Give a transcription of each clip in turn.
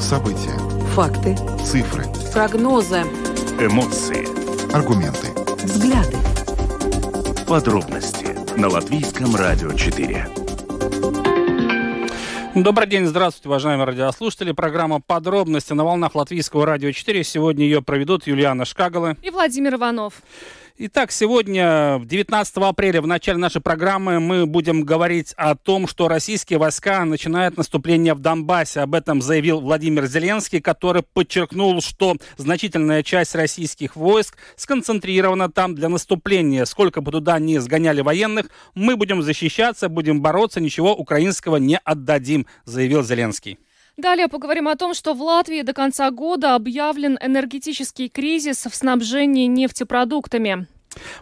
События. Факты. Цифры. Прогнозы. Эмоции. Аргументы. Взгляды. Подробности на Латвийском радио 4. Добрый день, здравствуйте, уважаемые радиослушатели. Программа «Подробности» на волнах Латвийского радио 4. Сегодня ее проведут Юлиана Шкагала и Владимир Иванов. Итак, сегодня, 19 апреля, в начале нашей программы, мы будем говорить о том, что российские войска начинают наступление в Донбассе. Об этом заявил Владимир Зеленский, который подчеркнул, что значительная часть российских войск сконцентрирована там для наступления. Сколько бы туда ни сгоняли военных, мы будем защищаться, будем бороться, ничего украинского не отдадим, заявил Зеленский. Далее поговорим о том, что в Латвии до конца года объявлен энергетический кризис в снабжении нефтепродуктами.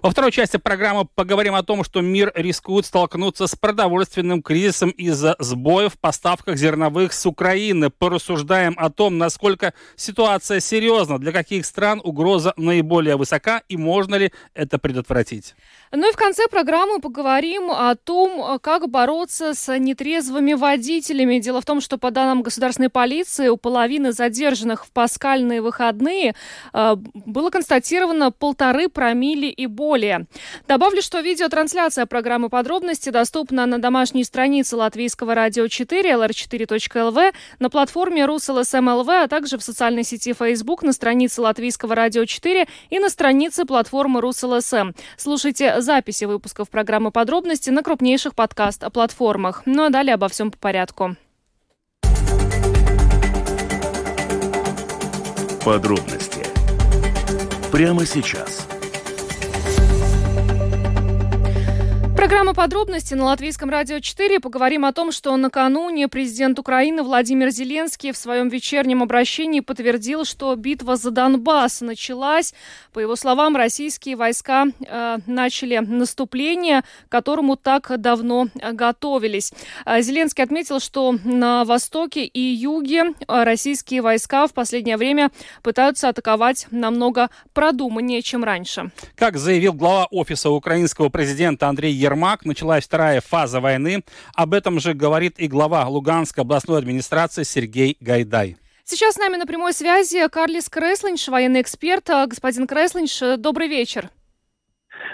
Во второй части программы поговорим о том, что мир рискует столкнуться с продовольственным кризисом из-за сбоев в поставках зерновых с Украины. Порассуждаем о том, насколько ситуация серьезна, для каких стран угроза наиболее высока и можно ли это предотвратить. Ну и в конце программы поговорим о том, как бороться с нетрезвыми водителями. Дело в том, что по данным государственной полиции у половины задержанных в паскальные выходные э, было констатировано полторы промили и более. Добавлю, что видеотрансляция программы «Подробности» доступна на домашней странице Латвийского радио 4, lr4.lv, на платформе РусЛСМЛВ, а также в социальной сети Facebook, на странице Латвийского радио 4 и на странице платформы РусЛСМ. Слушайте записи выпусков программы «Подробности» на крупнейших подкаст-платформах. Ну а далее обо всем по порядку. Подробности прямо сейчас. Программа «Подробности» на Латвийском радио 4. Поговорим о том, что накануне президент Украины Владимир Зеленский в своем вечернем обращении подтвердил, что битва за Донбасс началась. По его словам, российские войска э, начали наступление, к которому так давно готовились. Э, Зеленский отметил, что на востоке и юге российские войска в последнее время пытаются атаковать намного продуманнее, чем раньше. Как заявил глава офиса украинского президента Андрей Ермак началась вторая фаза войны. Об этом же говорит и глава Луганской областной администрации Сергей Гайдай. Сейчас с нами на прямой связи Карлис Креслинш, военный эксперт. Господин Креслинш, добрый вечер.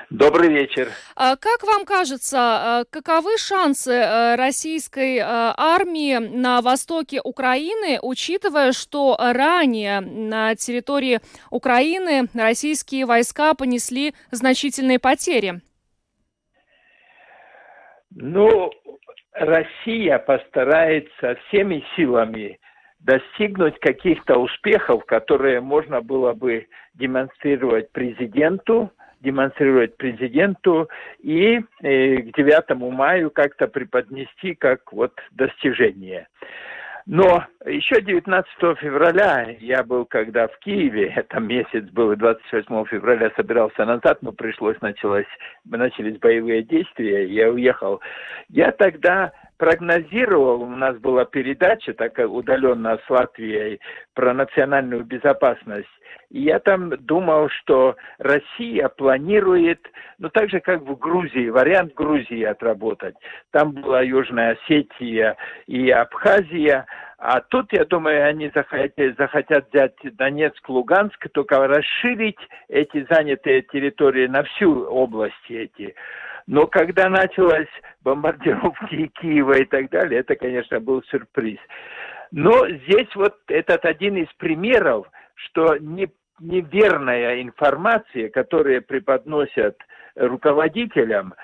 Добрый вечер. А как вам кажется, а, каковы шансы а, российской армии на востоке Украины, учитывая, что ранее на территории Украины российские войска понесли значительные потери? Ну, Россия постарается всеми силами достигнуть каких-то успехов, которые можно было бы демонстрировать президенту, демонстрировать президенту и э, к 9 мая как-то преподнести как вот достижение. Но еще 19 февраля я был, когда в Киеве, это месяц был, и 28 февраля собирался назад, но пришлось, началось, начались боевые действия, я уехал. Я тогда прогнозировал, у нас была передача такая удаленная с Латвией про национальную безопасность, и я там думал, что Россия планирует, ну так же как в Грузии, вариант Грузии отработать. Там была Южная Осетия и Абхазия, а тут, я думаю, они захотят, захотят взять Донецк, Луганск, только расширить эти занятые территории на всю область эти. Но когда началась бомбардировки Киева и так далее, это, конечно, был сюрприз. Но здесь вот этот один из примеров, что не, неверная информация, которую преподносят руководителям,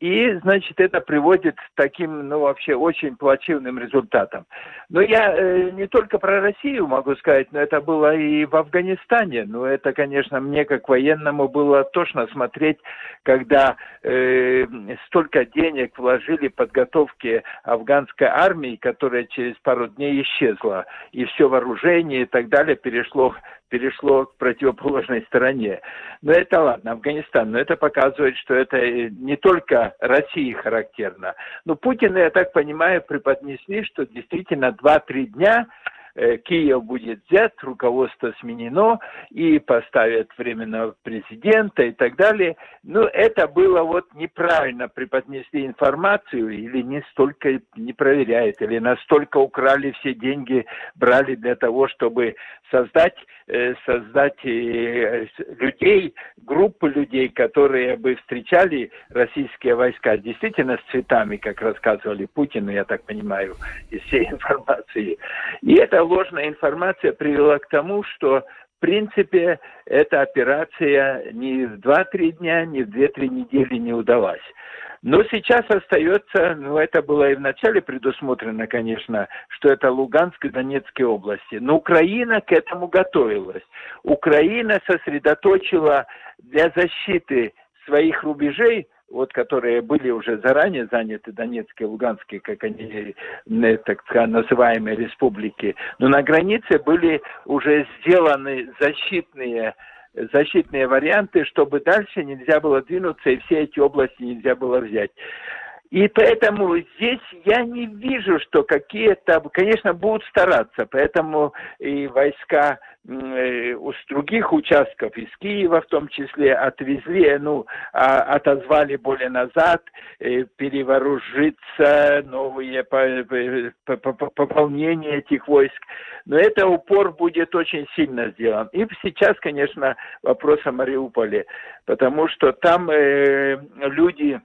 и, значит, это приводит к таким, ну, вообще очень плачевным результатам. Но я э, не только про Россию могу сказать, но это было и в Афганистане. Но это, конечно, мне как военному было тошно смотреть, когда э, столько денег вложили в подготовке афганской армии, которая через пару дней исчезла. И все вооружение и так далее перешло перешло к противоположной стороне. Но это ладно, Афганистан, но это показывает, что это не только России характерно. Но Путина, я так понимаю, преподнесли, что действительно 2-3 дня Киев будет взят, руководство сменено и поставят временного президента и так далее. Ну, это было вот неправильно преподнесли информацию или не столько не проверяет, или настолько украли все деньги, брали для того, чтобы создать, э, создать э, людей, группы людей, которые бы встречали российские войска действительно с цветами, как рассказывали Путину, я так понимаю, из всей информации. И эта ложная информация привела к тому, что в принципе, эта операция ни в 2-3 дня, ни в 2-3 недели не удалась. Но сейчас остается, ну это было и вначале предусмотрено, конечно, что это Луганск и Донецкие области. Но Украина к этому готовилась. Украина сосредоточила для защиты своих рубежей вот которые были уже заранее заняты Донецкие, Луганские, как они э, так называемые республики, но на границе были уже сделаны защитные защитные варианты, чтобы дальше нельзя было двинуться, и все эти области нельзя было взять. И поэтому здесь я не вижу, что какие-то, конечно, будут стараться, поэтому и войска э, с других участков, из Киева в том числе, отвезли, ну, а, отозвали более назад, э, перевооружиться, новые пополнения этих войск. Но это упор будет очень сильно сделан. И сейчас, конечно, вопрос о Мариуполе, потому что там э, люди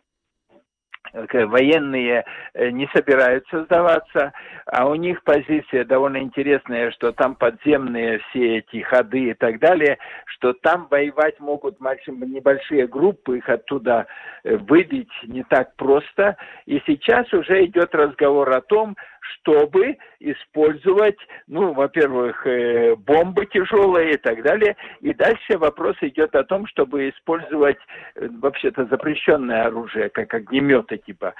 военные э, не собираются сдаваться, а у них позиция довольно интересная, что там подземные все эти ходы и так далее, что там воевать могут небольшие группы, их оттуда э, выбить не так просто. И сейчас уже идет разговор о том, чтобы использовать, ну, во-первых, э, бомбы тяжелые и так далее. И дальше вопрос идет о том, чтобы использовать э, вообще-то запрещенное оружие, как огнеметы типа.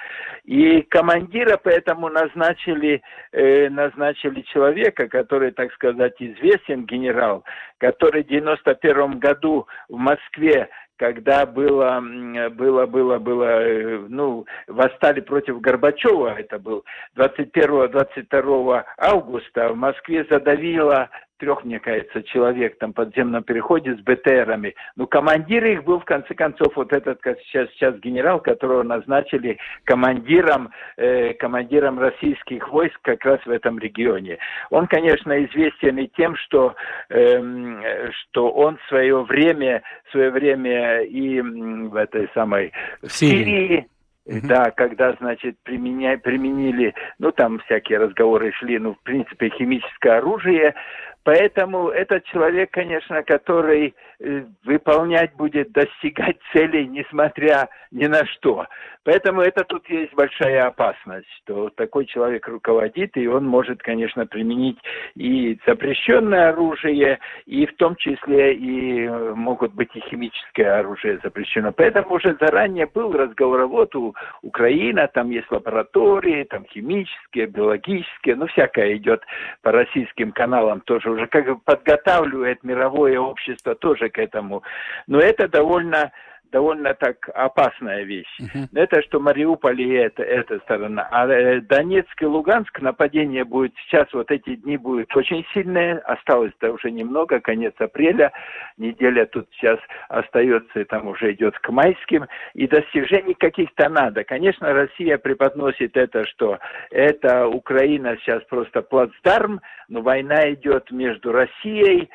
И командира поэтому назначили, э, назначили человека, который, так сказать, известен генерал, который в 91 году в Москве когда было, было, было, было, э, ну, восстали против Горбачева, это был 21-22 августа, в Москве задавило трех, мне кажется, человек там в подземном переходе с БТРами. Ну, командир их был, в конце концов, вот этот сейчас, сейчас генерал, которого назначили командиром, э, командиром российских войск как раз в этом регионе. Он, конечно, известен и тем, что, э, что он в свое время, в свое время и в этой самой в Сирии Mm-hmm. Да, когда, значит, применя... применили, ну, там всякие разговоры шли, ну, в принципе, химическое оружие, Поэтому этот человек, конечно, который э, выполнять будет, достигать целей, несмотря ни на что. Поэтому это тут есть большая опасность, что такой человек руководит, и он может, конечно, применить и запрещенное оружие, и в том числе и э, могут быть и химическое оружие запрещено. Поэтому уже заранее был разговор, вот у Украины, там есть лаборатории, там химические, биологические, ну всякое идет по российским каналам тоже уже как бы подготавливает мировое общество тоже к этому. Но это довольно довольно так опасная вещь. Uh-huh. Это что Мариуполь и это, эта сторона. А э, Донецк и Луганск нападение будет сейчас, вот эти дни будет очень сильное. Осталось-то уже немного, конец апреля. Неделя тут сейчас остается, и там уже идет к майским. И достижений каких-то надо. Конечно, Россия преподносит это, что это Украина сейчас просто плацдарм, но война идет между Россией,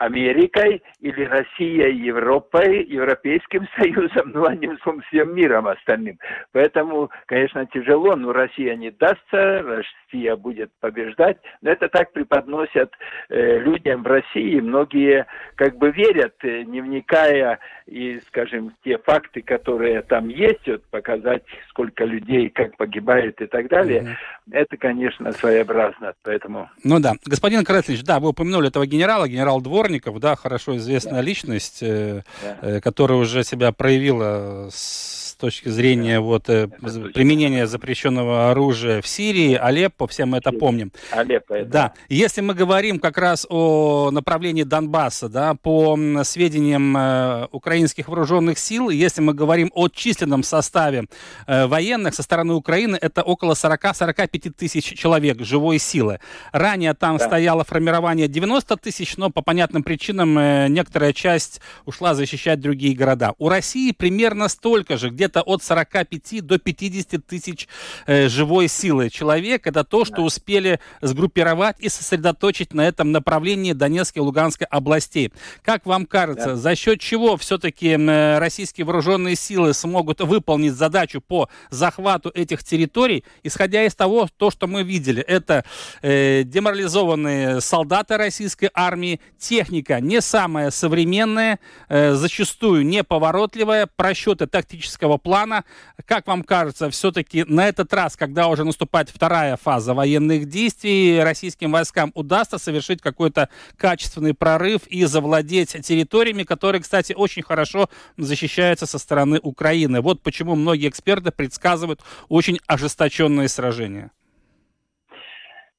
Америкой или Россией, Европой, Европейским Союзом, ну, одним словом, всем миром остальным. Поэтому, конечно, тяжело, но Россия не дастся, Россия будет побеждать. Но это так преподносят э, людям в России. Многие как бы верят, э, не вникая и, скажем, те факты, которые там есть, вот, показать, сколько людей, как погибает и так далее. Mm-hmm. Это, конечно, своеобразно. Поэтому... Ну да. Господин Краснович, да, вы упомянули этого генерала, генерал Двор Дворников, да, хорошо известная личность, э, да. э, которая уже себя проявила с точки зрения да. вот э, применения запрещенного оружия в Сирии, Алеппо, все мы это помним. Алеппо, это. Да. Если мы говорим как раз о направлении Донбасса, да, по сведениям э, украинских вооруженных сил, если мы говорим о численном составе э, военных со стороны Украины, это около 40-45 тысяч человек живой силы. Ранее там да. стояло формирование 90 тысяч, но по понятным причинам некоторая часть ушла защищать другие города. У России примерно столько же, где-то от 45 до 50 тысяч э, живой силы человек. Это то, что успели сгруппировать и сосредоточить на этом направлении Донецкой и Луганской областей. Как вам кажется, да. за счет чего все-таки э, российские вооруженные силы смогут выполнить задачу по захвату этих территорий, исходя из того, то, что мы видели, это э, деморализованные солдаты российской армии, техника не самая современная, э, зачастую неповоротливая, просчеты тактического плана. Как вам кажется, все-таки на этот раз, когда уже наступает вторая фаза военных действий, российским войскам удастся совершить какой-то качественный прорыв и завладеть территориями, которые, кстати, очень хорошо защищаются со стороны Украины. Вот почему многие эксперты предсказывают очень ожесточенные сражения.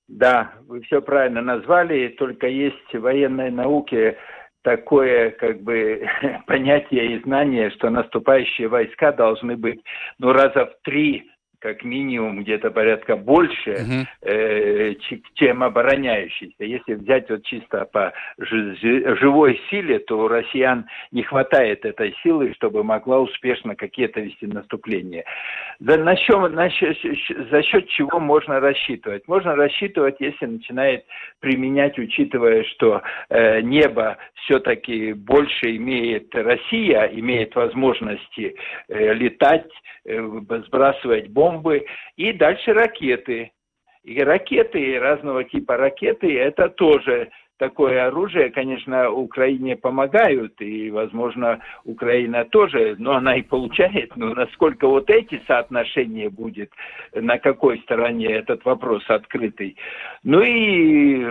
Да, вы все правильно назвали, только есть в военной науке такое как бы понятие и знание, что наступающие войска должны быть ну раза в три как минимум где-то порядка больше, uh-huh. э, чем обороняющийся. Если взять вот чисто по живой силе, то у россиян не хватает этой силы, чтобы могла успешно какие-то вести наступления. За, на чем, на, за счет чего можно рассчитывать? Можно рассчитывать, если начинает применять, учитывая, что э, небо все-таки больше имеет Россия, имеет возможности э, летать, э, сбрасывать бомбы, бомбы и дальше ракеты. И ракеты, разного типа ракеты, это тоже такое оружие, конечно, Украине помогают, и, возможно, Украина тоже, но она и получает, но насколько вот эти соотношения будет, на какой стороне этот вопрос открытый. Ну и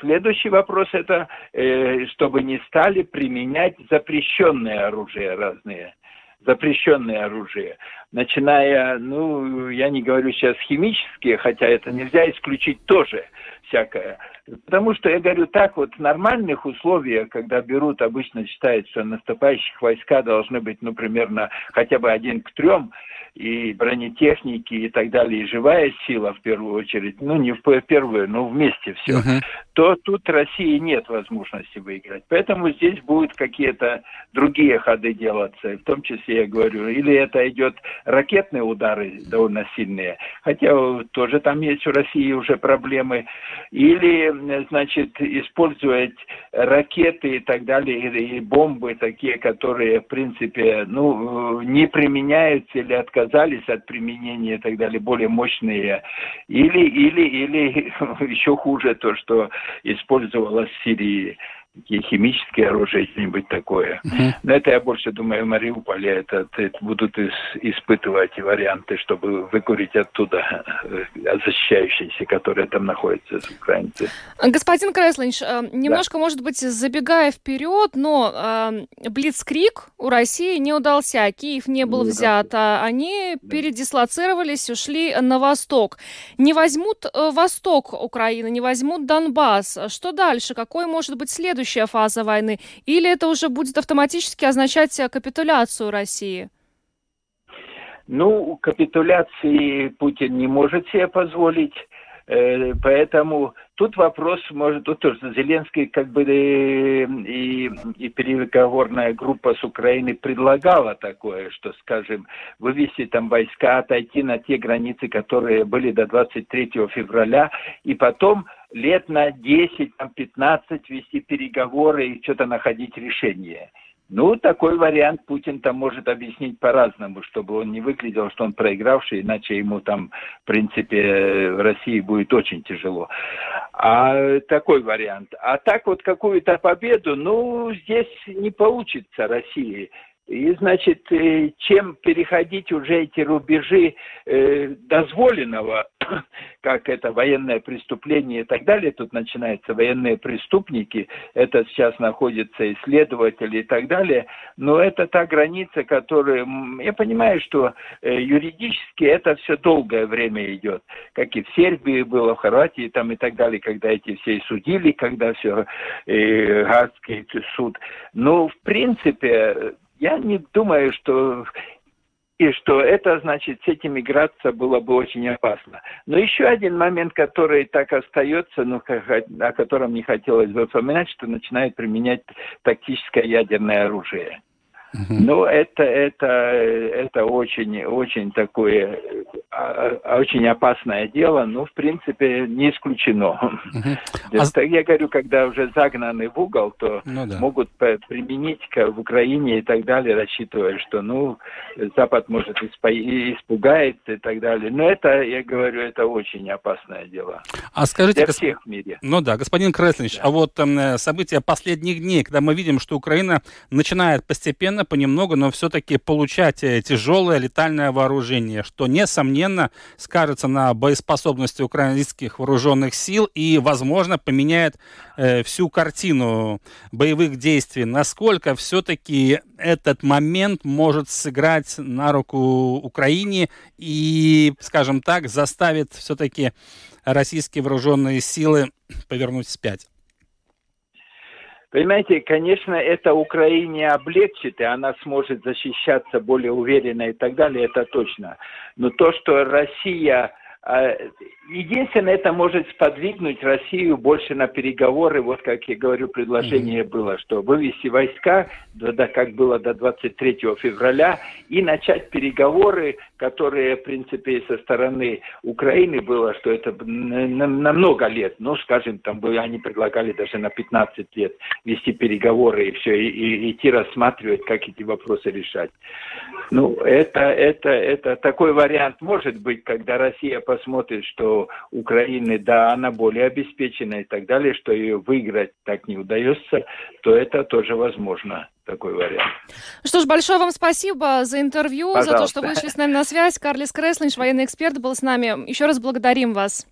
следующий вопрос это, э, чтобы не стали применять запрещенные оружия разные запрещенное оружие, начиная, ну, я не говорю сейчас химические, хотя это нельзя исключить тоже всякое. Потому что, я говорю так, вот в нормальных условиях, когда берут, обычно считается, наступающих войска должны быть, ну, примерно хотя бы один к трем, и бронетехники и так далее, и живая сила в первую очередь, ну не в первую, но вместе все, uh-huh. то тут России нет возможности выиграть. Поэтому здесь будут какие-то другие ходы делаться, в том числе я говорю, или это идет ракетные удары довольно сильные, хотя тоже там есть у России уже проблемы, или, значит, использовать ракеты и так далее, и бомбы такие, которые, в принципе, ну, не применяются или отказались от применения и так далее, более мощные, или, или, или еще хуже то, что использовалось в Сирии такие химические оружия, что-нибудь такое. Uh-huh. Но это я больше думаю, в Мариуполе это, это будут ис, испытывать варианты, чтобы выкурить оттуда э, защищающиеся, которые там находятся, украинцы. Господин Креслинч, э, немножко, да. может быть, забегая вперед, но э, Блицкрик у России не удался, Киев не был не взят, а они да. передислоцировались, ушли на восток. Не возьмут э, восток Украины, не возьмут Донбасс. Что дальше? Какой может быть следующий следующая фаза войны? Или это уже будет автоматически означать капитуляцию России? Ну, капитуляции Путин не может себе позволить. Э, поэтому тут вопрос, может, тут тоже Зеленский как бы э, и, и переговорная группа с Украины предлагала такое, что, скажем, вывести там войска, отойти на те границы, которые были до 23 февраля, и потом лет на 10, там, 15 вести переговоры и что-то находить решение. Ну, такой вариант Путин там может объяснить по-разному, чтобы он не выглядел, что он проигравший, иначе ему там, в принципе, в России будет очень тяжело. А такой вариант. А так вот какую-то победу, ну, здесь не получится России И, значит, э, чем переходить уже эти рубежи э, дозволенного, как это военное преступление и так далее, тут начинаются военные преступники, это сейчас находятся исследователи и так далее, но это та граница, которая, я понимаю, что э, юридически это все долгое время идет, как и в Сербии было, в Хорватии там и так далее, когда эти все судили, когда все, э, Гаагский суд. Но, в принципе, я не думаю, что и что это, значит, с этим играться было бы очень опасно. Но еще один момент, который так остается, ну, о котором не хотелось бы упоминать, что начинает применять тактическое ядерное оружие. Ну, это, это, это очень, очень такое, а, а, очень опасное дело, но, в принципе, не исключено. Uh-huh. Я говорю, когда уже загнаны в угол, то ну, да. могут применить в Украине и так далее, рассчитывая, что, ну, Запад может испугается и так далее. Но это, я говорю, это очень опасное дело. А скажите, Для госп... всех в мире. Ну да, господин Креслович, да. а вот э, события последних дней, когда мы видим, что Украина начинает постепенно постепенно, понемногу, но все-таки получать э, тяжелое летальное вооружение, что, несомненно, скажется на боеспособности украинских вооруженных сил и, возможно, поменяет э, всю картину боевых действий. Насколько все-таки этот момент может сыграть на руку Украине и, скажем так, заставит все-таки российские вооруженные силы повернуть вспять? Понимаете, конечно, это Украине облегчит, и она сможет защищаться более уверенно и так далее, это точно. Но то, что Россия единственное, это может сподвигнуть Россию больше на переговоры. Вот, как я говорю, предложение mm-hmm. было, что вывести войска, да, как было до 23 февраля, и начать переговоры, которые, в принципе, со стороны Украины было, что это на, на много лет, ну, скажем, там они предлагали даже на 15 лет вести переговоры и все, и, и идти рассматривать, как эти вопросы решать. Ну, это, это, это такой вариант может быть, когда Россия посмотрит, что Украина, да, она более обеспечена и так далее, что ее выиграть так не удается, то это тоже возможно такой вариант. Что ж, большое вам спасибо за интервью, Пожалуйста. за то, что вышли с нами на связь. Карлис Креслинч, военный эксперт, был с нами. Еще раз благодарим вас.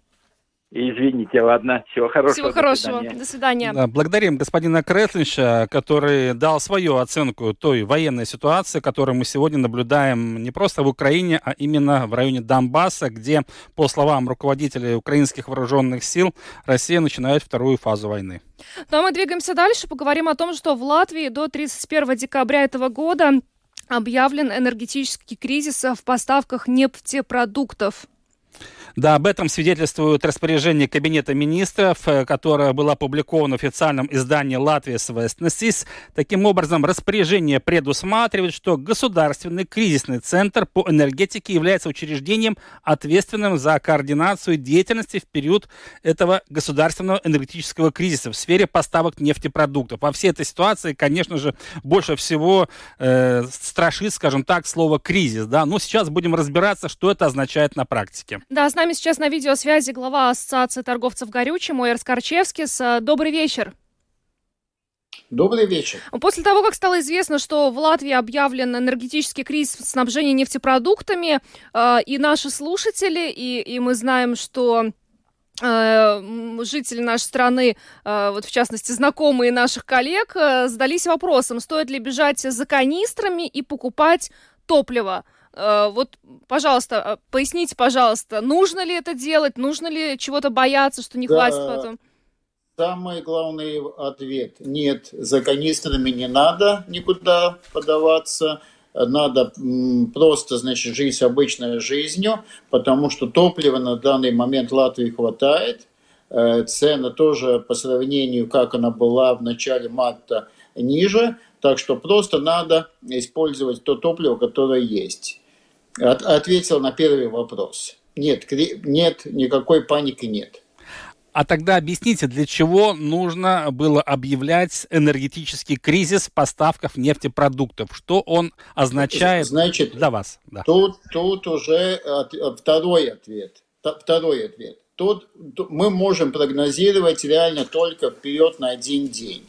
Извините, ладно. Всего хорошего. Всего хорошего. До свидания. Да, благодарим господина Креслича, который дал свою оценку той военной ситуации, которую мы сегодня наблюдаем не просто в Украине, а именно в районе Донбасса, где, по словам руководителей украинских вооруженных сил, Россия начинает вторую фазу войны. Ну а мы двигаемся дальше. Поговорим о том, что в Латвии до 31 декабря этого года объявлен энергетический кризис в поставках нефтепродуктов. Да, об этом свидетельствует распоряжение Кабинета министров, э, которое было опубликовано в официальном издании Латвии Свестнесис. Таким образом, распоряжение предусматривает, что Государственный кризисный центр по энергетике является учреждением, ответственным за координацию деятельности в период этого государственного энергетического кризиса в сфере поставок нефтепродуктов. Во всей этой ситуации, конечно же, больше всего э, страшит, скажем так, слово кризис. Да? Но сейчас будем разбираться, что это означает на практике. Да, нами сейчас на видеосвязи глава Ассоциации торговцев горючим Ойер Скорчевскис. Э, добрый вечер. Добрый вечер. После того, как стало известно, что в Латвии объявлен энергетический кризис снабжения нефтепродуктами, э, и наши слушатели, и, и мы знаем, что э, жители нашей страны, вот в частности знакомые наших коллег, задались вопросом, стоит ли бежать за канистрами и покупать топливо. Э, вот, пожалуйста, э, поясните, пожалуйста, нужно ли это делать, нужно ли чего-то бояться, что не да. хватит потом? Самый главный ответ – нет, за канистрами не надо никуда подаваться, надо просто, значит, жить обычной жизнью, потому что топлива на данный момент Латвии хватает, э, цена тоже по сравнению, как она была в начале марта, ниже, так что просто надо использовать то топливо, которое есть. От, ответил на первый вопрос. Нет, нет, никакой паники нет. А тогда объясните, для чего нужно было объявлять энергетический кризис поставках нефтепродуктов? Что он означает Значит, для вас? Да. Тут, тут уже от, второй ответ. Второй ответ. Тут мы можем прогнозировать реально только вперед на один день.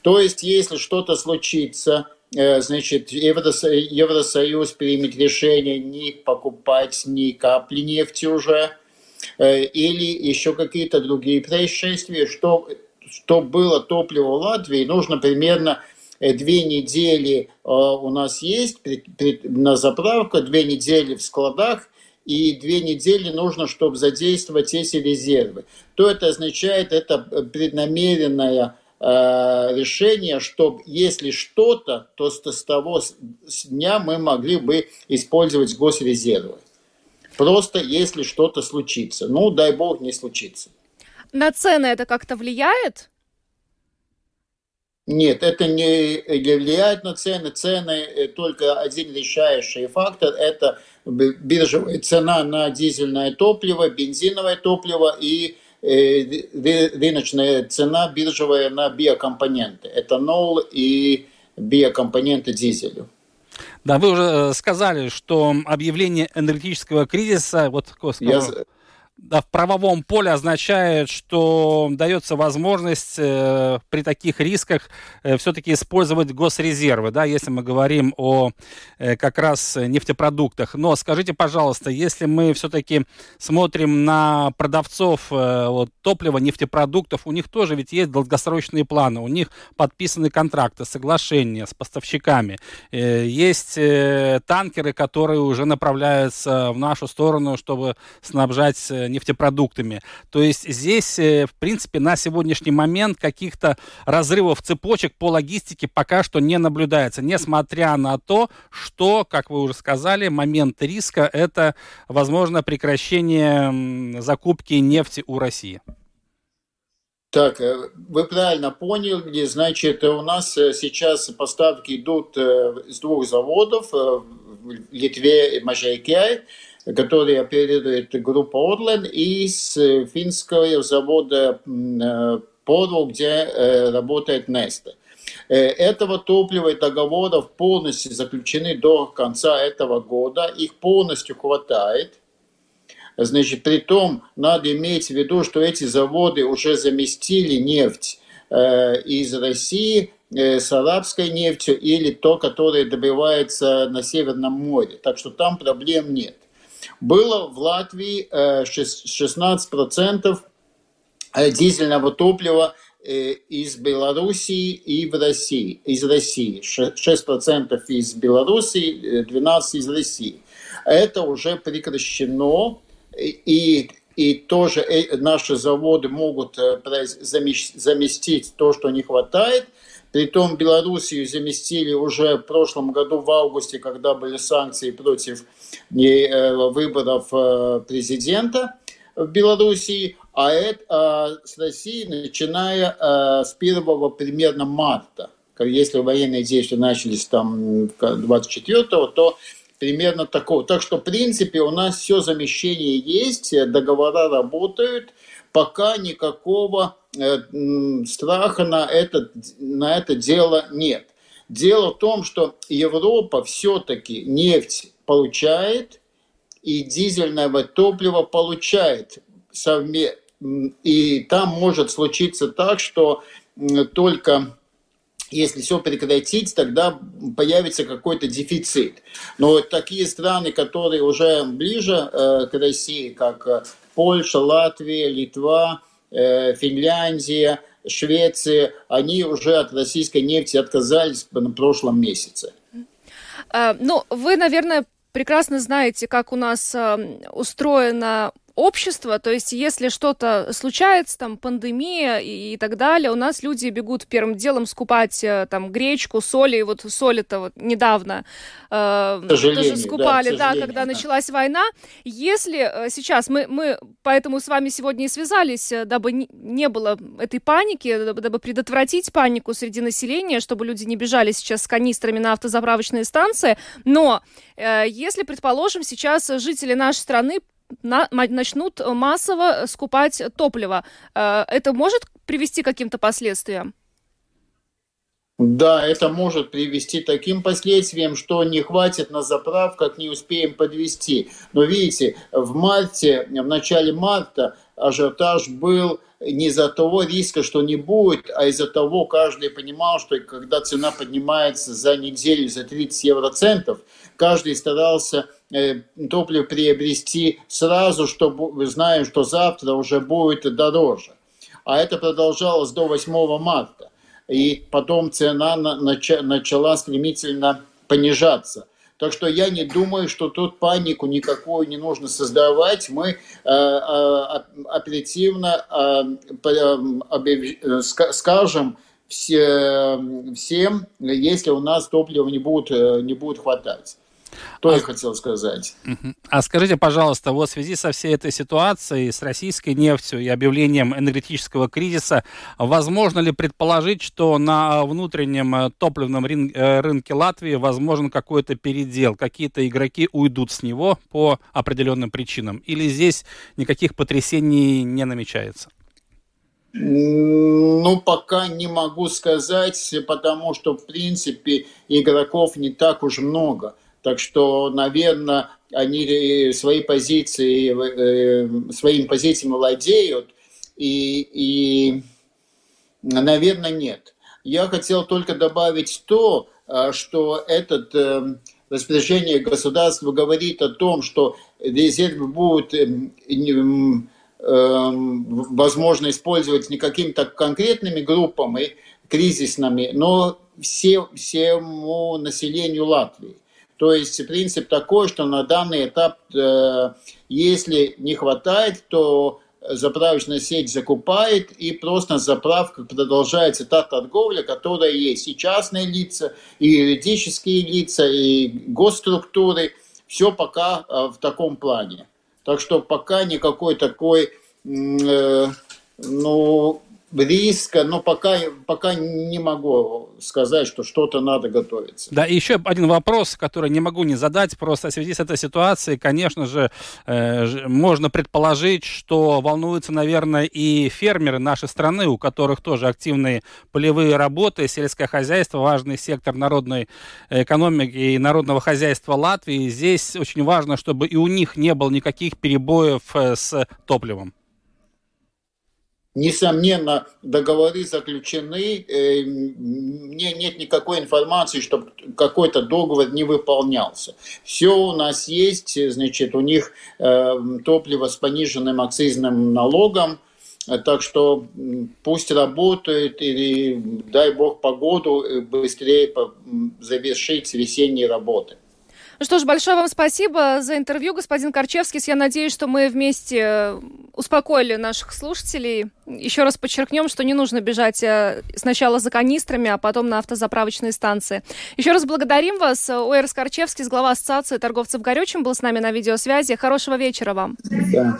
То есть, если что-то случится значит, Евросоюз примет решение не покупать ни капли нефти уже, или еще какие-то другие происшествия, что, что было топливо в Латвии, нужно примерно две недели у нас есть на заправку, две недели в складах, и две недели нужно, чтобы задействовать эти резервы. То это означает, это преднамеренное э, решение, чтобы если что-то, то с того дня мы могли бы использовать госрезервы. Просто если что-то случится. Ну, дай бог, не случится. На цены это как-то влияет? Нет, это не влияет на цены. Цены э, только один решающий фактор – это биржевая цена на дизельное топливо, бензиновое топливо и э, рыночная цена биржевая на биокомпоненты. Этанол и биокомпоненты дизелю. Да, вы уже э, сказали, что объявление энергетического кризиса, вот Я да, в правовом поле означает, что дается возможность э, при таких рисках э, все-таки использовать госрезервы, да, если мы говорим о э, как раз нефтепродуктах. Но скажите, пожалуйста, если мы все-таки смотрим на продавцов э, вот, топлива, нефтепродуктов, у них тоже ведь есть долгосрочные планы, у них подписаны контракты, соглашения с поставщиками. Э, есть э, танкеры, которые уже направляются в нашу сторону, чтобы снабжать э, нефтепродуктами. То есть здесь, э, в принципе, на сегодняшний момент каких-то разрывов цепочек по логистике пока что не наблюдается, несмотря на то, что, как вы уже сказали, момент риска – это, возможно, прекращение закупки нефти у России. Так, э, вы правильно поняли, значит, у нас э, сейчас поставки идут с двух заводов в Литве и Можайкяй который оперирует группа Орлен, из финского завода Пору, где работает Неста. Этого топлива и договоров полностью заключены до конца этого года. Их полностью хватает. Значит, при том надо иметь в виду, что эти заводы уже заместили нефть из России с арабской нефтью или то, которое добывается на Северном море. Так что там проблем нет было в Латвии 16% э, э, дизельного топлива э, из Белоруссии и в России, из России. 6% из Белоруссии, 12% из России. Это уже прекращено, и, и тоже наши заводы могут заместить то, что не хватает – Притом Белоруссию заместили уже в прошлом году в августе, когда были санкции против э, выборов э, президента в Белоруссии, а это а с Россией начиная э, с 1 примерно марта. Если военные действия начались там 24-го, то примерно такого. Так что, в принципе, у нас все замещение есть, договора работают, пока никакого э, страха на это, на это дело нет. Дело в том, что Европа все-таки нефть получает и дизельное топливо получает совме... И там может случиться так, что только если все прекратить, тогда появится какой-то дефицит. Но такие страны, которые уже ближе э, к России, как э, Польша, Латвия, Литва, э, Финляндия, Швеция, они уже от российской нефти отказались на прошлом месяце. А, ну, вы, наверное, прекрасно знаете, как у нас устроена общества, то есть если что-то случается, там пандемия и, и так далее, у нас люди бегут первым делом скупать э, там гречку, соль, и вот соль это вот недавно э, тоже скупали, да, да, когда да. началась война. Если э, сейчас мы, мы поэтому с вами сегодня и связались, э, дабы не, не было этой паники, дабы, дабы предотвратить панику среди населения, чтобы люди не бежали сейчас с канистрами на автозаправочные станции, но э, если, предположим, сейчас жители нашей страны на, начнут массово скупать топливо. Э, это может привести к каким-то последствиям? Да, это может привести к таким последствиям, что не хватит на заправках, не успеем подвести. Но видите, в марте, в начале марта ажиотаж был не из-за того риска, что не будет, а из-за того, каждый понимал, что когда цена поднимается за неделю за 30 евроцентов, каждый старался э, топливо приобрести сразу, чтобы зная, что завтра уже будет дороже. А это продолжалось до 8 марта и потом цена начала стремительно понижаться. Так что я не думаю, что тут панику никакую не нужно создавать. Мы э, э, оперативно э, скажем все, всем, если у нас топлива не будет, не будет хватать. То а... я хотел сказать. А скажите, пожалуйста, вот в связи со всей этой ситуацией, с российской нефтью и объявлением энергетического кризиса, возможно ли предположить, что на внутреннем э, топливном э, рынке Латвии возможен какой-то передел, какие-то игроки уйдут с него по определенным причинам? Или здесь никаких потрясений не намечается? Ну, пока не могу сказать, потому что, в принципе, игроков не так уж много. Так что, наверное, они свои позиции, э, своими позициями владеют, и, и, наверное, нет. Я хотел только добавить то, э, что этот э, распоряжение государства говорит о том, что резервы будут возможно использовать не какими-то конкретными группами кризисными, но все, всему населению Латвии. То есть принцип такой, что на данный этап, э, если не хватает, то заправочная сеть закупает, и просто на заправках продолжается та торговля, которая есть. И частные лица, и юридические лица, и госструктуры. Все пока э, в таком плане. Так что пока никакой такой, э, ну, риска, но пока, пока не могу сказать, что что-то надо готовиться. Да, и еще один вопрос, который не могу не задать, просто в связи с этой ситуацией, конечно же, э, можно предположить, что волнуются, наверное, и фермеры нашей страны, у которых тоже активные полевые работы, сельское хозяйство, важный сектор народной экономики и народного хозяйства Латвии. Здесь очень важно, чтобы и у них не было никаких перебоев э, с топливом. Несомненно, договоры заключены, э, мне нет никакой информации, чтобы какой-то договор не выполнялся. Все у нас есть, значит, у них э, топливо с пониженным акцизным налогом, так что пусть работают или, дай бог, погоду э, быстрее завершить весенние работы. Ну что ж, большое вам спасибо за интервью, господин Корчевский. Я надеюсь, что мы вместе э, успокоили наших слушателей. Еще раз подчеркнем, что не нужно бежать э, сначала за канистрами, а потом на автозаправочные станции. Еще раз благодарим вас. Уэрс Корчевский, глава Ассоциации торговцев горючим, был с нами на видеосвязи. Хорошего вечера вам. Да.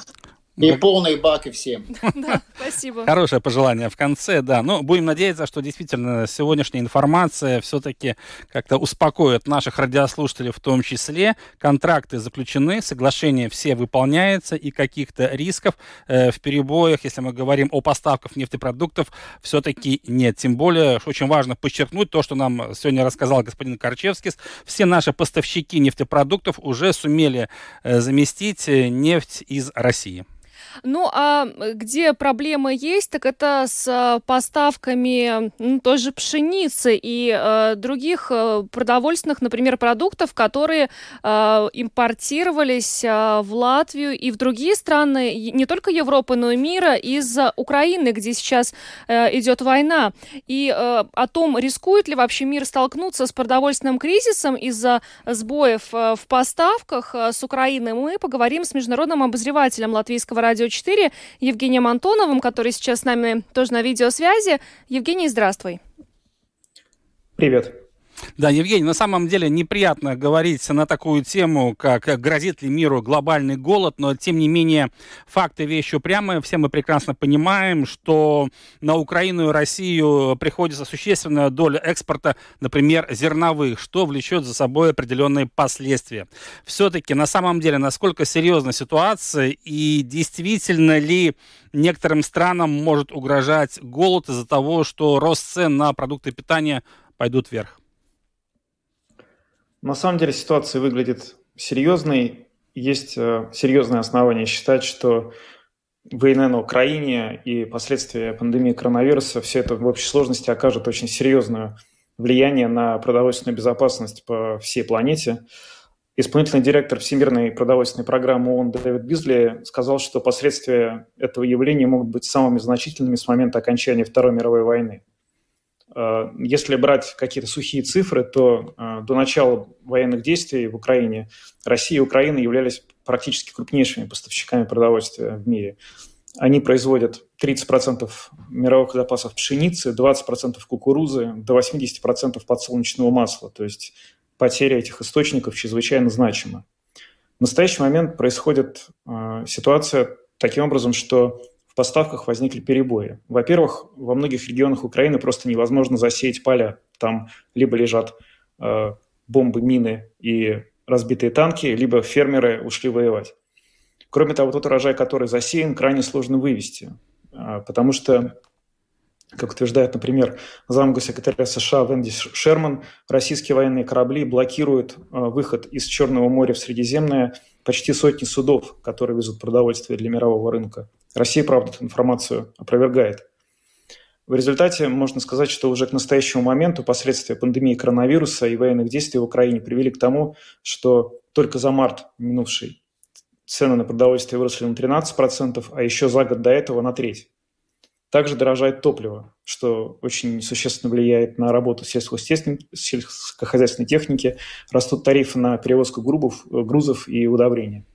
И полный бак и всем. Да, спасибо. Хорошее пожелание в конце, да. Но будем надеяться, что действительно сегодняшняя информация все-таки как-то успокоит наших радиослушателей в том числе. Контракты заключены, соглашения все выполняются, и каких-то рисков э, в перебоях, если мы говорим о поставках нефтепродуктов, все-таки нет. Тем более, очень важно подчеркнуть то, что нам сегодня рассказал господин Корчевский. Все наши поставщики нефтепродуктов уже сумели э, заместить э, нефть из России. Ну, а где проблемы есть, так это с э, поставками ну, той же пшеницы и э, других э, продовольственных, например, продуктов, которые э, импортировались э, в Латвию и в другие страны, не только Европы, но и мира, из Украины, где сейчас э, идет война. И э, о том, рискует ли вообще мир столкнуться с продовольственным кризисом из-за сбоев э, в поставках э, с Украины, мы поговорим с международным обозревателем Латвийского радио 4 Евгением Антоновым, который сейчас с нами тоже на видеосвязи. Евгений, здравствуй. Привет. Да, Евгений, на самом деле неприятно говорить на такую тему, как грозит ли миру глобальный голод, но тем не менее факты вещи упрямые. Все мы прекрасно понимаем, что на Украину и Россию приходится существенная доля экспорта, например, зерновых, что влечет за собой определенные последствия. Все-таки на самом деле, насколько серьезна ситуация и действительно ли некоторым странам может угрожать голод из-за того, что рост цен на продукты питания пойдут вверх? На самом деле ситуация выглядит серьезной. Есть э, серьезные основания считать, что война на Украине и последствия пандемии коронавируса, все это в общей сложности окажет очень серьезное влияние на продовольственную безопасность по всей планете. Исполнительный директор Всемирной продовольственной программы ООН Дэвид Бизли сказал, что последствия этого явления могут быть самыми значительными с момента окончания Второй мировой войны. Э, если брать какие-то сухие цифры, то э, до начала военных действий в Украине Россия и Украина являлись практически крупнейшими поставщиками продовольствия в мире. Они производят 30% мировых запасов пшеницы, 20% кукурузы, до 80% подсолнечного масла. То есть потеря этих источников чрезвычайно значима. В настоящий момент происходит э, ситуация таким образом, что поставках возникли перебои. Во-первых, во многих регионах Украины просто невозможно засеять поля. Там либо лежат э, бомбы, мины и разбитые танки, либо фермеры ушли воевать. Кроме того, тот урожай, который засеян, крайне сложно вывести, э, потому что как утверждает, например, замгосекретаря США Венди Шерман, российские военные корабли блокируют э, выход из Черного моря в Средиземное почти сотни судов, которые везут продовольствие для мирового рынка. Россия, правда, эту информацию опровергает. В результате можно сказать, что уже к настоящему моменту последствия пандемии коронавируса и военных действий в Украине привели к тому, что только за март минувший цены на продовольствие выросли на 13%, а еще за год до этого на треть. Также дорожает топливо, что очень существенно влияет на работу сельскохозяйственной техники. Растут тарифы на перевозку грубов, грузов и удобрения.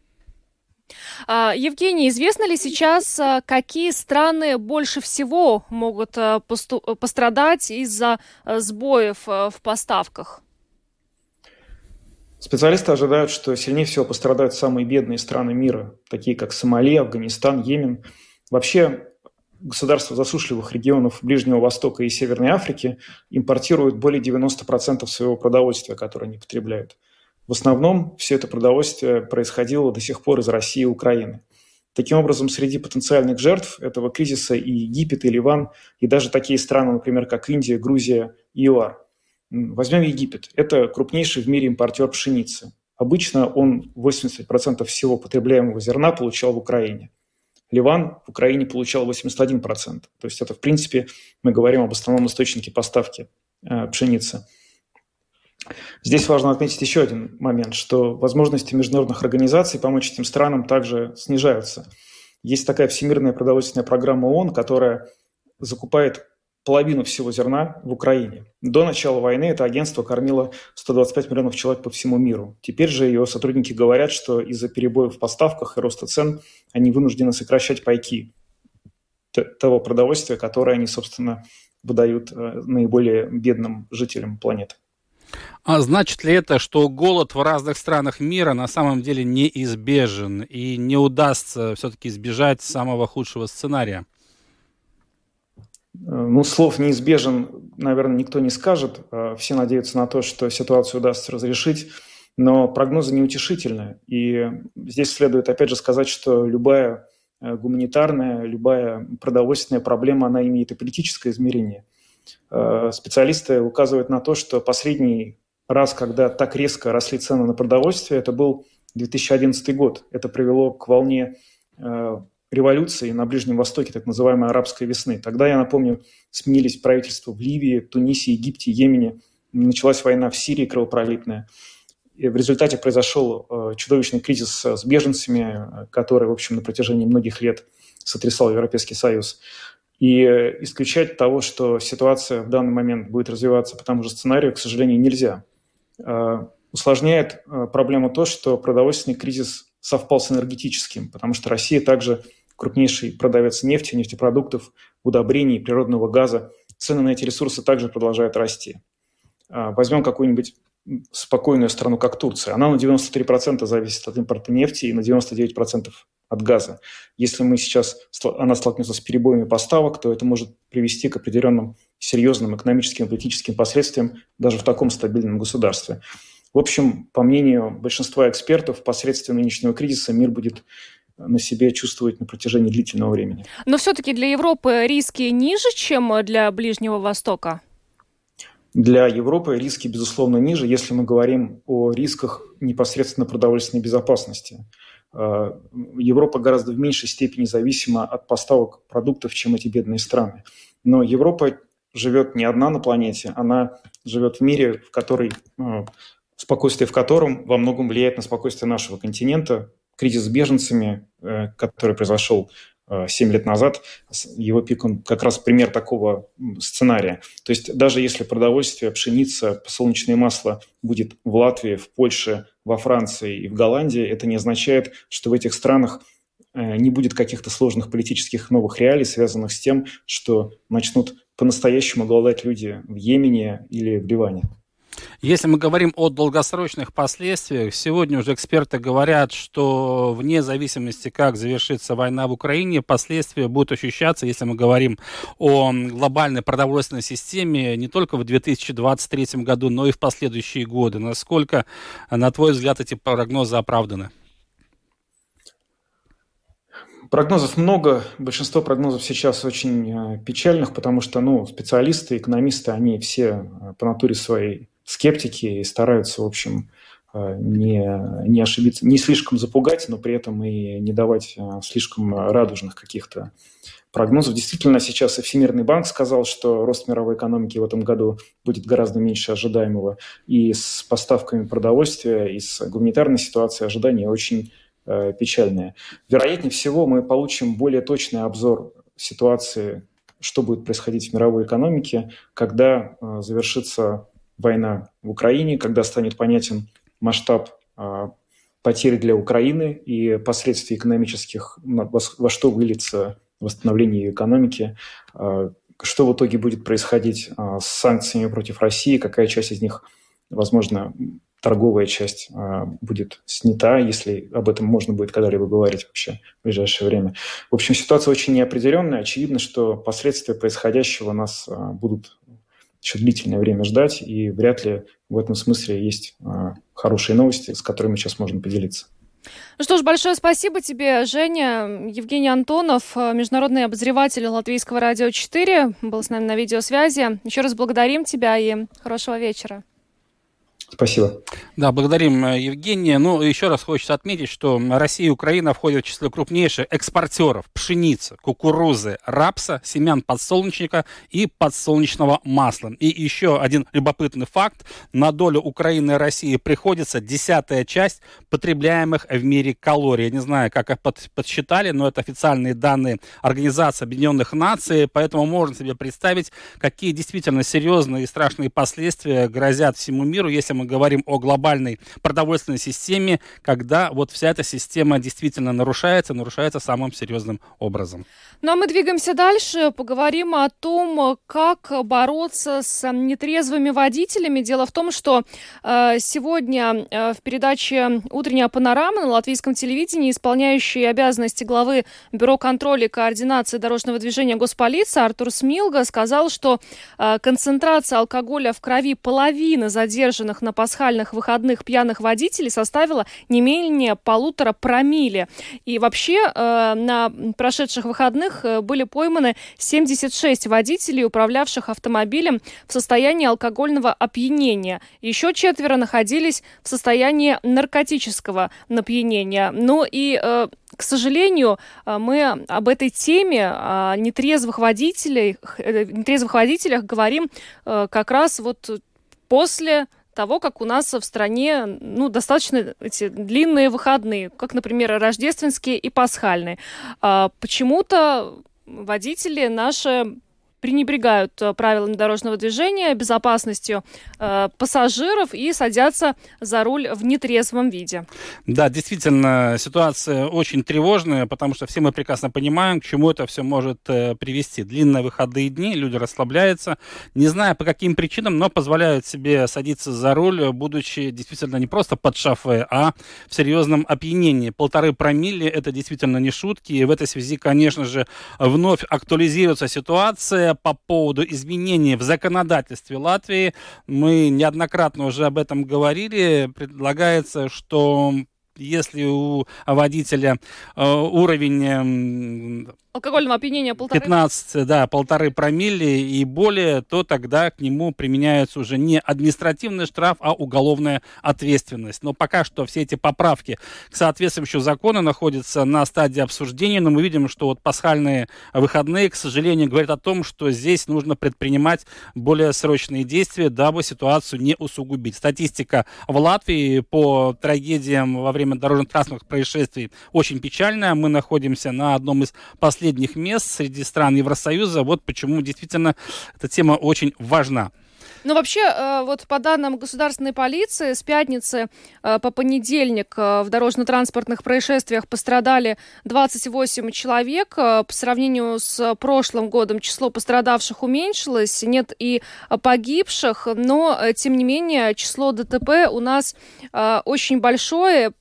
А, Евгений, известно ли сейчас, а, какие страны больше всего могут а, пострадать из-за сбоев в поставках? Специалисты ожидают, что сильнее всего пострадают самые бедные страны мира, такие как Сомали, Афганистан, Йемен. Вообще, государства засушливых регионов Ближнего Востока и Северной Африки импортируют более 90% своего продовольствия, которое они потребляют. В основном все это продовольствие происходило до сих пор из России и Украины. Таким образом, среди потенциальных жертв этого кризиса и Египет, и Ливан, и даже такие страны, например, как Индия, Грузия и ЮАР. Возьмем Египет. Это крупнейший в мире импортер пшеницы. Обычно он 80% всего потребляемого зерна получал в Украине. Ливан в Украине получал 81%. То есть это, в принципе, мы говорим об основном источнике поставки э, пшеницы. Здесь важно отметить еще один момент, что возможности международных организаций помочь этим странам также снижаются. Есть такая всемирная продовольственная программа ООН, которая закупает половину всего зерна в Украине. До начала войны это агентство кормило 125 миллионов человек по всему миру. Теперь же ее сотрудники говорят, что из-за перебоев в поставках и роста цен они вынуждены сокращать пайки того продовольствия, которое они, собственно, выдают э, наиболее бедным жителям планеты. А значит ли это, что голод в разных странах мира на самом деле неизбежен и не удастся все-таки избежать самого худшего сценария? Ну, слов неизбежен, наверное, никто не скажет. А все надеются на то, что ситуацию удастся разрешить, но прогнозы неутешительны. И здесь следует, опять же, сказать, что любая э, гуманитарная, любая продовольственная проблема, она имеет и политическое измерение. Э, специалисты указывают на то, что последний раз, когда так резко росли цены на продовольствие, это был 2011 год. Это привело к волне э, революции на Ближнем Востоке, так называемой арабской весны. Тогда, я напомню, сменились правительства в Ливии, Тунисе, Египте, Йемене. Началась война в Сирии кровопролитная. И в результате произошел э, чудовищный кризис с беженцами, который, в общем, на протяжении многих лет сотрясал Европейский Союз. И исключать того, что ситуация в данный момент будет развиваться по тому же сценарию, к сожалению, нельзя. Э, усложняет э, проблему то, что продовольственный кризис совпал с энергетическим, потому что Россия также крупнейший продавец нефти, нефтепродуктов, удобрений, природного газа. Цены на эти ресурсы также продолжают расти. Э, возьмем какую-нибудь спокойную страну, как Турция. Она на 93% зависит от импорта нефти и на 99% от газа. Если мы сейчас, она столкнется с перебоями поставок, то это может привести к определенным серьезным экономическим и политическим последствиям даже в таком стабильном государстве. В общем, по мнению большинства экспертов, последствия нынешнего кризиса мир будет на себе чувствовать на протяжении длительного времени. Но все-таки для Европы риски ниже, чем для Ближнего Востока? Для Европы риски, безусловно, ниже, если мы говорим о рисках непосредственно продовольственной безопасности. Э, Европа гораздо в меньшей степени зависима от поставок продуктов, чем эти бедные страны. Но Европа живет не одна на планете, она живет в мире, в который, э, спокойствие в котором во многом влияет на спокойствие нашего континента. Кризис с беженцами, э, который произошел 7 лет назад, его пик, он как раз пример такого сценария. То есть даже если продовольствие, пшеница, подсолнечное масло будет в Латвии, в Польше, во Франции и в Голландии, это не означает, что в этих странах э, не будет каких-то сложных политических новых реалий, связанных с тем, что начнут по-настоящему голодать люди в Йемене или в Ливане. Если мы говорим о долгосрочных последствиях, сегодня уже эксперты говорят, что вне зависимости, как завершится война в Украине, последствия будут ощущаться, если мы говорим о глобальной продовольственной системе, не только в 2023 году, но и в последующие годы. Насколько, на твой взгляд, эти прогнозы оправданы? Прогнозов много. Большинство прогнозов сейчас очень э, печальных, потому что ну, специалисты, экономисты, они все э, по натуре своей скептики и стараются, в общем, э, не, не ошибиться, не слишком запугать, но при этом и не давать э, слишком радужных каких-то прогнозов. Действительно, сейчас и Всемирный банк сказал, что рост мировой экономики в этом году будет гораздо меньше ожидаемого. И с поставками продовольствия, и с гуманитарной ситуацией ожидания очень э, печальные. Вероятнее всего, мы получим более точный обзор ситуации, что будет происходить в мировой экономике, когда э, завершится война в Украине, когда станет понятен масштаб а, потерь для Украины и последствий экономических, во что выльется восстановление ее экономики, а, что в итоге будет происходить а, с санкциями против России, какая часть из них, возможно, торговая часть будет снята, если об этом можно будет когда-либо говорить вообще в ближайшее время. В общем, ситуация очень неопределенная. Очевидно, что последствия происходящего нас будут еще длительное время ждать, и вряд ли в этом смысле есть а, хорошие новости, с которыми сейчас можно поделиться. Ну что ж, большое спасибо тебе, Женя. Евгений Антонов, международный обозреватель Латвийского радио 4, был с нами на видеосвязи. Еще раз благодарим тебя и хорошего вечера. Спасибо. Да, благодарим э, Евгения. Ну, еще раз хочется отметить, что Россия и Украина входят в число крупнейших экспортеров пшеницы, кукурузы, рапса, семян подсолнечника и подсолнечного масла. И еще один любопытный факт. На долю Украины и России приходится десятая часть потребляемых в мире калорий. Я не знаю, как их подсчитали, но это официальные данные Организации Объединенных Наций, поэтому можно себе представить, какие действительно серьезные и страшные последствия грозят всему миру, если мы мы говорим о глобальной продовольственной системе, когда вот вся эта система действительно нарушается, нарушается самым серьезным образом. Ну а мы двигаемся дальше, поговорим о том, как бороться с нетрезвыми водителями. Дело в том, что э, сегодня э, в передаче «Утренняя панорама» на латвийском телевидении исполняющий обязанности главы Бюро контроля и координации дорожного движения Госполиции Артур Смилга сказал, что э, концентрация алкоголя в крови половины задержанных на пасхальных выходных пьяных водителей составила не менее полутора промилле. И вообще э, на прошедших выходных э, были пойманы 76 водителей, управлявших автомобилем в состоянии алкогольного опьянения. Еще четверо находились в состоянии наркотического напьянения. Ну и э, к сожалению, э, мы об этой теме, о нетрезвых водителях, э, нетрезвых водителях говорим как раз вот после того, как у нас в стране ну, достаточно эти длинные выходные, как, например, рождественские и пасхальные. А, почему-то водители наши пренебрегают э, правилами дорожного движения, безопасностью э, пассажиров и садятся за руль в нетрезвом виде. Да, действительно, ситуация очень тревожная, потому что все мы прекрасно понимаем, к чему это все может э, привести. Длинные выходные дни, люди расслабляются, не зная по каким причинам, но позволяют себе садиться за руль, будучи действительно не просто под шофе, а в серьезном опьянении. Полторы промилле – это действительно не шутки, и в этой связи, конечно же, вновь актуализируется ситуация, по поводу изменений в законодательстве Латвии. Мы неоднократно уже об этом говорили. Предлагается, что если у водителя э, уровень алкогольного опьянения полторы... 15, да, полторы промилле и более, то тогда к нему применяется уже не административный штраф, а уголовная ответственность. Но пока что все эти поправки к соответствующему закону находятся на стадии обсуждения, но мы видим, что вот пасхальные выходные, к сожалению, говорят о том, что здесь нужно предпринимать более срочные действия, дабы ситуацию не усугубить. Статистика в Латвии по трагедиям во время дорожно-транспортных происшествий очень печальная. Мы находимся на одном из последних последних мест среди стран Евросоюза. Вот почему действительно эта тема очень важна. Ну, вообще, э, вот по данным государственной полиции, с пятницы э, по понедельник э, в дорожно-транспортных происшествиях пострадали 28 человек. По сравнению с прошлым годом число пострадавших уменьшилось, нет и погибших, но, тем не менее, число ДТП у нас очень большое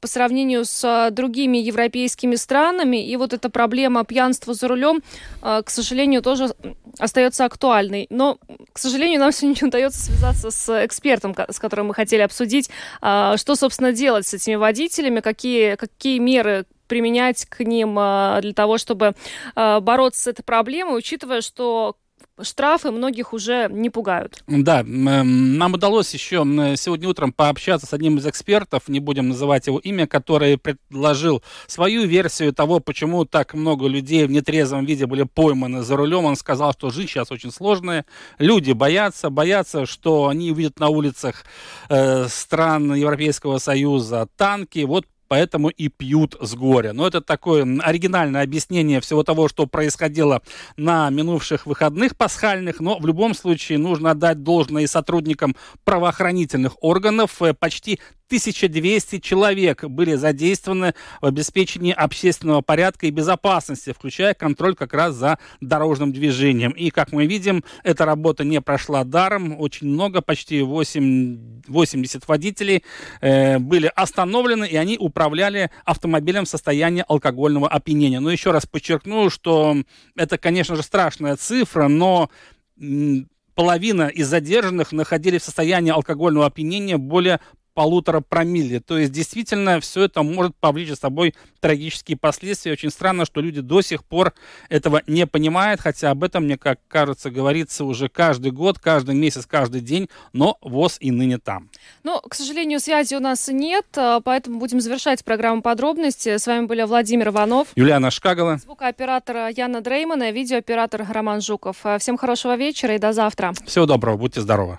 по сравнению с другими европейскими странами. И вот эта проблема пьянства за рулем, к сожалению, тоже остается актуальной. Но, к сожалению, нам сегодня не удается связаться с экспертом, с которым мы хотели обсудить, а, что, собственно, делать с этими водителями, какие, какие меры применять к ним а, для того, чтобы а, бороться с этой проблемой, учитывая, что штрафы многих уже не пугают. Да, нам удалось еще сегодня утром пообщаться с одним из экспертов, не будем называть его имя, который предложил свою версию того, почему так много людей в нетрезвом виде были пойманы за рулем. Он сказал, что жизнь сейчас очень сложная, люди боятся, боятся, что они увидят на улицах э, стран Европейского Союза танки. Вот поэтому и пьют с горя. Но это такое оригинальное объяснение всего того, что происходило на минувших выходных пасхальных, но в любом случае нужно отдать должное и сотрудникам правоохранительных органов. Э, почти 1200 человек были задействованы в обеспечении общественного порядка и безопасности, включая контроль как раз за дорожным движением. И, как мы видим, эта работа не прошла даром. Очень много, почти 8, 80 водителей э, были остановлены, и они управляли автомобилем в состоянии алкогольного опьянения. Но еще раз подчеркну, что это, конечно же, страшная цифра, но половина из задержанных находились в состоянии алкогольного опьянения более полутора промилле. То есть действительно все это может повлечь за собой трагические последствия. Очень странно, что люди до сих пор этого не понимают, хотя об этом, мне как кажется, говорится уже каждый год, каждый месяц, каждый день, но ВОЗ и ныне там. Ну, к сожалению, связи у нас нет, а, поэтому будем завершать программу подробности. С вами были Владимир Иванов, Юлиана Шкагова, звукооператор Яна Дреймана, видеооператор Роман Жуков. Всем хорошего вечера и до завтра. Всего доброго, будьте здоровы.